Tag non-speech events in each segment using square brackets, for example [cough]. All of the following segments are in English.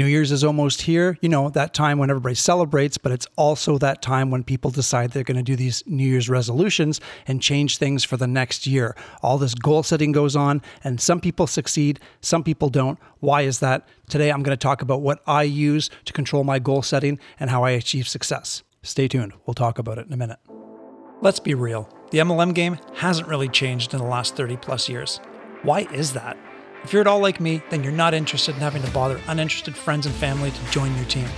New Year's is almost here. You know, that time when everybody celebrates, but it's also that time when people decide they're going to do these New Year's resolutions and change things for the next year. All this goal setting goes on, and some people succeed, some people don't. Why is that? Today, I'm going to talk about what I use to control my goal setting and how I achieve success. Stay tuned. We'll talk about it in a minute. Let's be real. The MLM game hasn't really changed in the last 30 plus years. Why is that? If you're at all like me, then you're not interested in having to bother uninterested friends and family to join your team.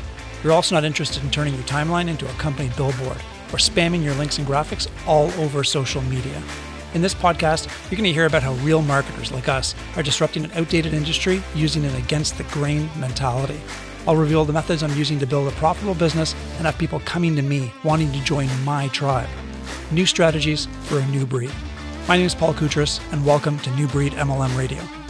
You're also not interested in turning your timeline into a company billboard or spamming your links and graphics all over social media. In this podcast, you're going to hear about how real marketers like us are disrupting an outdated industry using an against the grain mentality. I'll reveal the methods I'm using to build a profitable business and have people coming to me wanting to join my tribe. New strategies for a new breed. My name is Paul Koutras, and welcome to New Breed MLM Radio.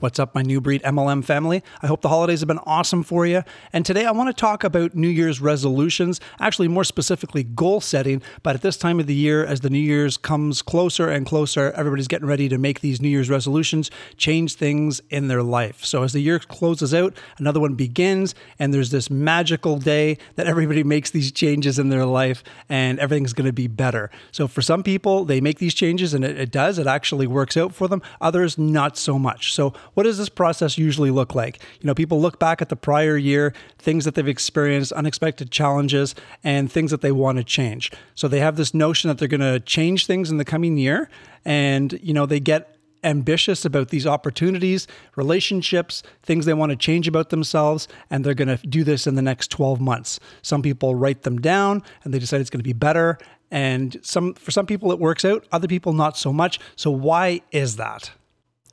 What's up, my new breed MLM family? I hope the holidays have been awesome for you. And today I want to talk about New Year's resolutions, actually, more specifically, goal setting. But at this time of the year, as the New Year's comes closer and closer, everybody's getting ready to make these New Year's resolutions, change things in their life. So as the year closes out, another one begins, and there's this magical day that everybody makes these changes in their life, and everything's going to be better. So for some people, they make these changes, and it, it does, it actually works out for them. Others, not so much. So what does this process usually look like? You know, people look back at the prior year, things that they've experienced, unexpected challenges, and things that they want to change. So they have this notion that they're going to change things in the coming year, and you know, they get ambitious about these opportunities, relationships, things they want to change about themselves, and they're going to do this in the next 12 months. Some people write them down and they decide it's going to be better. And some for some people it works out, other people not so much. So why is that?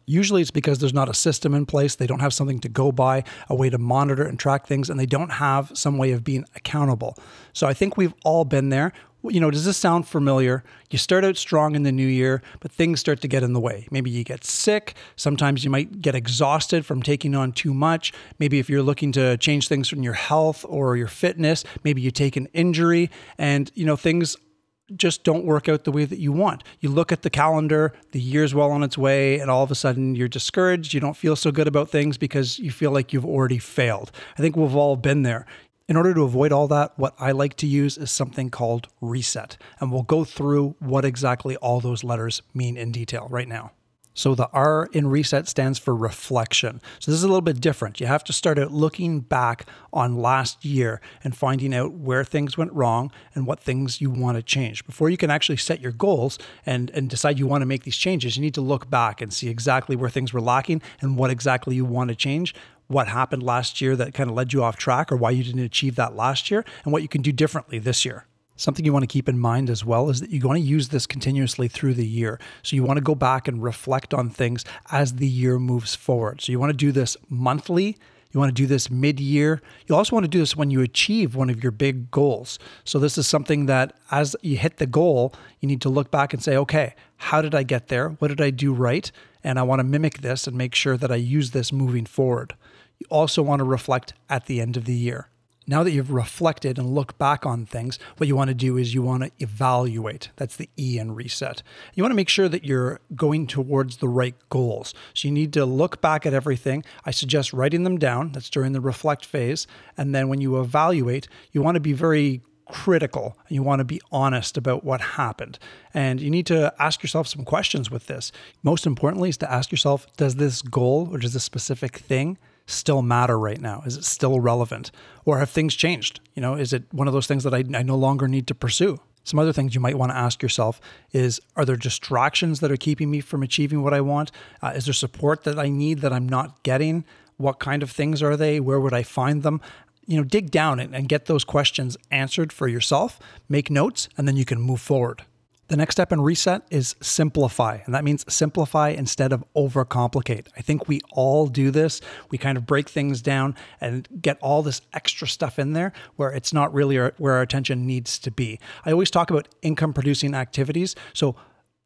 Usually it's because there's not a system in place. They don't have something to go by, a way to monitor and track things, and they don't have some way of being accountable. So I think we've all been there. You know, does this sound familiar? You start out strong in the new year, but things start to get in the way. Maybe you get sick. Sometimes you might get exhausted from taking on too much. Maybe if you're looking to change things in your health or your fitness, maybe you take an injury and, you know, things just don't work out the way that you want. You look at the calendar, the year's well on its way, and all of a sudden you're discouraged. You don't feel so good about things because you feel like you've already failed. I think we've all been there. In order to avoid all that, what I like to use is something called reset. And we'll go through what exactly all those letters mean in detail right now. So the R in reset stands for reflection. So this is a little bit different. You have to start out looking back on last year and finding out where things went wrong and what things you want to change. Before you can actually set your goals and, and decide you want to make these changes, you need to look back and see exactly where things were lacking and what exactly you want to change what happened last year that kind of led you off track or why you didn't achieve that last year and what you can do differently this year. Something you want to keep in mind as well is that you want to use this continuously through the year. So you want to go back and reflect on things as the year moves forward. So you want to do this monthly. You want to do this mid year. You also want to do this when you achieve one of your big goals. So, this is something that as you hit the goal, you need to look back and say, okay, how did I get there? What did I do right? And I want to mimic this and make sure that I use this moving forward. You also want to reflect at the end of the year now that you've reflected and looked back on things, what you want to do is you want to evaluate. That's the E in reset. You want to make sure that you're going towards the right goals. So you need to look back at everything. I suggest writing them down. That's during the reflect phase. And then when you evaluate, you want to be very critical. And you want to be honest about what happened. And you need to ask yourself some questions with this. Most importantly, is to ask yourself does this goal or does this specific thing still matter right now? Is it still relevant? Or have things changed? You know, is it one of those things that I, I no longer need to pursue? Some other things you might want to ask yourself is Are there distractions that are keeping me from achieving what I want? Uh, is there support that I need that I'm not getting? What kind of things are they? Where would I find them? You know, dig down and, and get those questions answered for yourself, make notes, and then you can move forward. The next step in reset is simplify. And that means simplify instead of overcomplicate. I think we all do this. We kind of break things down and get all this extra stuff in there where it's not really where our attention needs to be. I always talk about income producing activities. So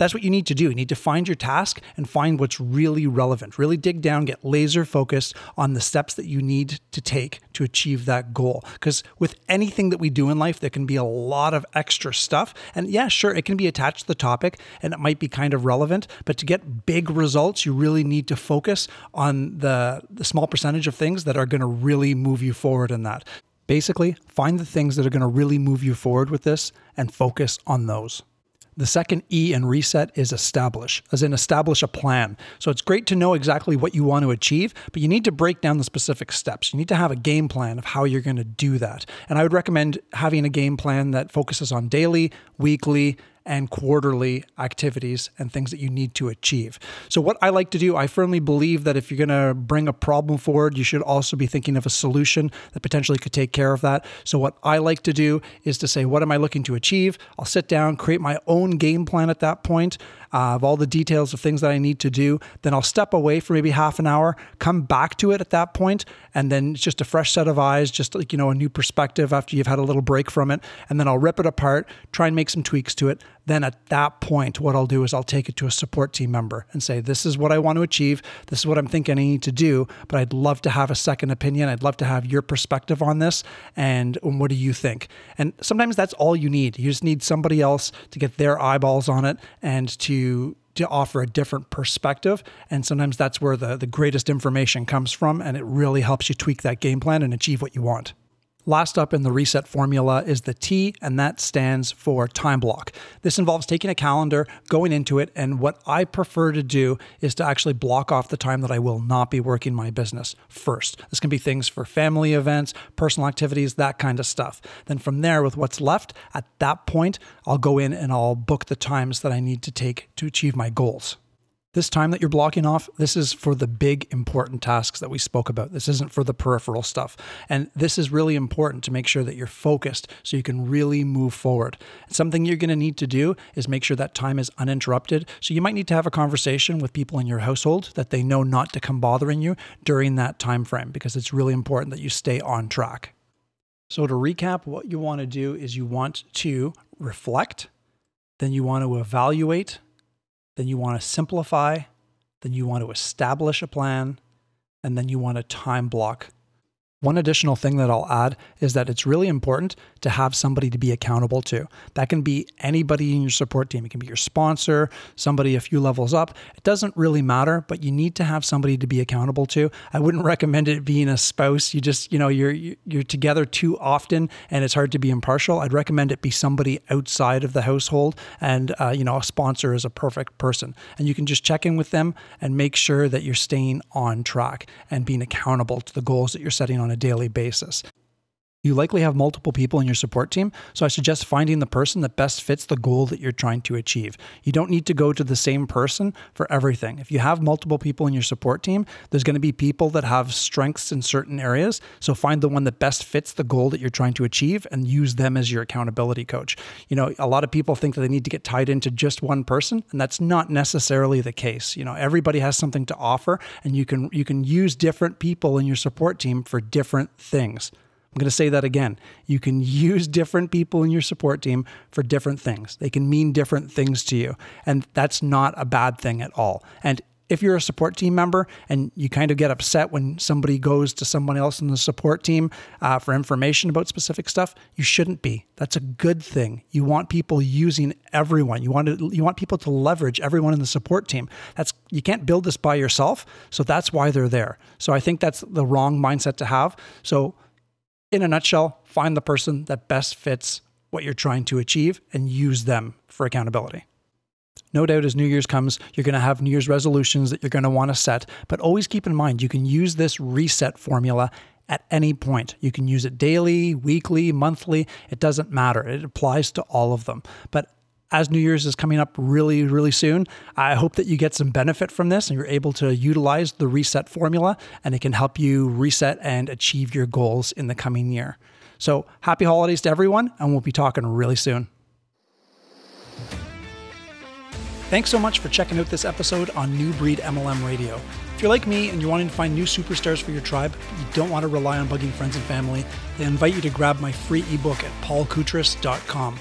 that's what you need to do. You need to find your task and find what's really relevant. Really dig down, get laser focused on the steps that you need to take to achieve that goal. Because with anything that we do in life, there can be a lot of extra stuff. And yeah, sure, it can be attached to the topic and it might be kind of relevant, but to get big results, you really need to focus on the, the small percentage of things that are going to really move you forward in that. Basically, find the things that are going to really move you forward with this and focus on those. The second E in reset is establish, as in establish a plan. So it's great to know exactly what you want to achieve, but you need to break down the specific steps. You need to have a game plan of how you're going to do that. And I would recommend having a game plan that focuses on daily, weekly, and quarterly activities and things that you need to achieve. So, what I like to do, I firmly believe that if you're going to bring a problem forward, you should also be thinking of a solution that potentially could take care of that. So, what I like to do is to say, what am I looking to achieve? I'll sit down, create my own game plan at that point uh, of all the details of things that I need to do. Then I'll step away for maybe half an hour, come back to it at that point, and then it's just a fresh set of eyes, just like, you know, a new perspective after you've had a little break from it. And then I'll rip it apart, try and make some tweaks to it. Then at that point, what I'll do is I'll take it to a support team member and say, This is what I want to achieve. This is what I'm thinking I need to do. But I'd love to have a second opinion. I'd love to have your perspective on this. And what do you think? And sometimes that's all you need. You just need somebody else to get their eyeballs on it and to to offer a different perspective. And sometimes that's where the, the greatest information comes from. And it really helps you tweak that game plan and achieve what you want. Last up in the reset formula is the T, and that stands for time block. This involves taking a calendar, going into it, and what I prefer to do is to actually block off the time that I will not be working my business first. This can be things for family events, personal activities, that kind of stuff. Then from there, with what's left, at that point, I'll go in and I'll book the times that I need to take to achieve my goals. This time that you're blocking off, this is for the big important tasks that we spoke about. This isn't for the peripheral stuff. And this is really important to make sure that you're focused so you can really move forward. something you're going to need to do is make sure that time is uninterrupted. So you might need to have a conversation with people in your household that they know not to come bothering you during that time frame because it's really important that you stay on track. So to recap, what you want to do is you want to reflect, then you want to evaluate, then you want to simplify, then you want to establish a plan, and then you want to time block. One additional thing that I'll add is that it's really important to have somebody to be accountable to. That can be anybody in your support team. It can be your sponsor, somebody a few levels up. It doesn't really matter, but you need to have somebody to be accountable to. I wouldn't [laughs] recommend it being a spouse. You just, you know, you're you're together too often and it's hard to be impartial. I'd recommend it be somebody outside of the household and uh, you know, a sponsor is a perfect person. And you can just check in with them and make sure that you're staying on track and being accountable to the goals that you're setting on a daily basis. You likely have multiple people in your support team, so I suggest finding the person that best fits the goal that you're trying to achieve. You don't need to go to the same person for everything. If you have multiple people in your support team, there's going to be people that have strengths in certain areas, so find the one that best fits the goal that you're trying to achieve and use them as your accountability coach. You know, a lot of people think that they need to get tied into just one person, and that's not necessarily the case. You know, everybody has something to offer and you can you can use different people in your support team for different things. I'm going to say that again. You can use different people in your support team for different things. They can mean different things to you. And that's not a bad thing at all. And if you're a support team member and you kind of get upset when somebody goes to someone else in the support team uh, for information about specific stuff, you shouldn't be. That's a good thing. You want people using everyone. You want to, you want people to leverage everyone in the support team. That's you can't build this by yourself. So that's why they're there. So I think that's the wrong mindset to have. So in a nutshell, find the person that best fits what you're trying to achieve and use them for accountability. No doubt as New Year's comes, you're going to have New Year's resolutions that you're going to want to set, but always keep in mind you can use this reset formula at any point. You can use it daily, weekly, monthly, it doesn't matter. It applies to all of them. But as New Year's is coming up really, really soon, I hope that you get some benefit from this and you're able to utilize the reset formula and it can help you reset and achieve your goals in the coming year. So, happy holidays to everyone, and we'll be talking really soon. Thanks so much for checking out this episode on New Breed MLM Radio. If you're like me and you're wanting to find new superstars for your tribe, you don't want to rely on bugging friends and family, I invite you to grab my free ebook at paulkoutras.com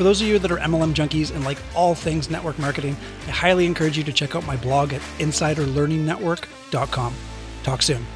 For those of you that are MLM junkies and like all things network marketing, I highly encourage you to check out my blog at insiderlearningnetwork.com. Talk soon.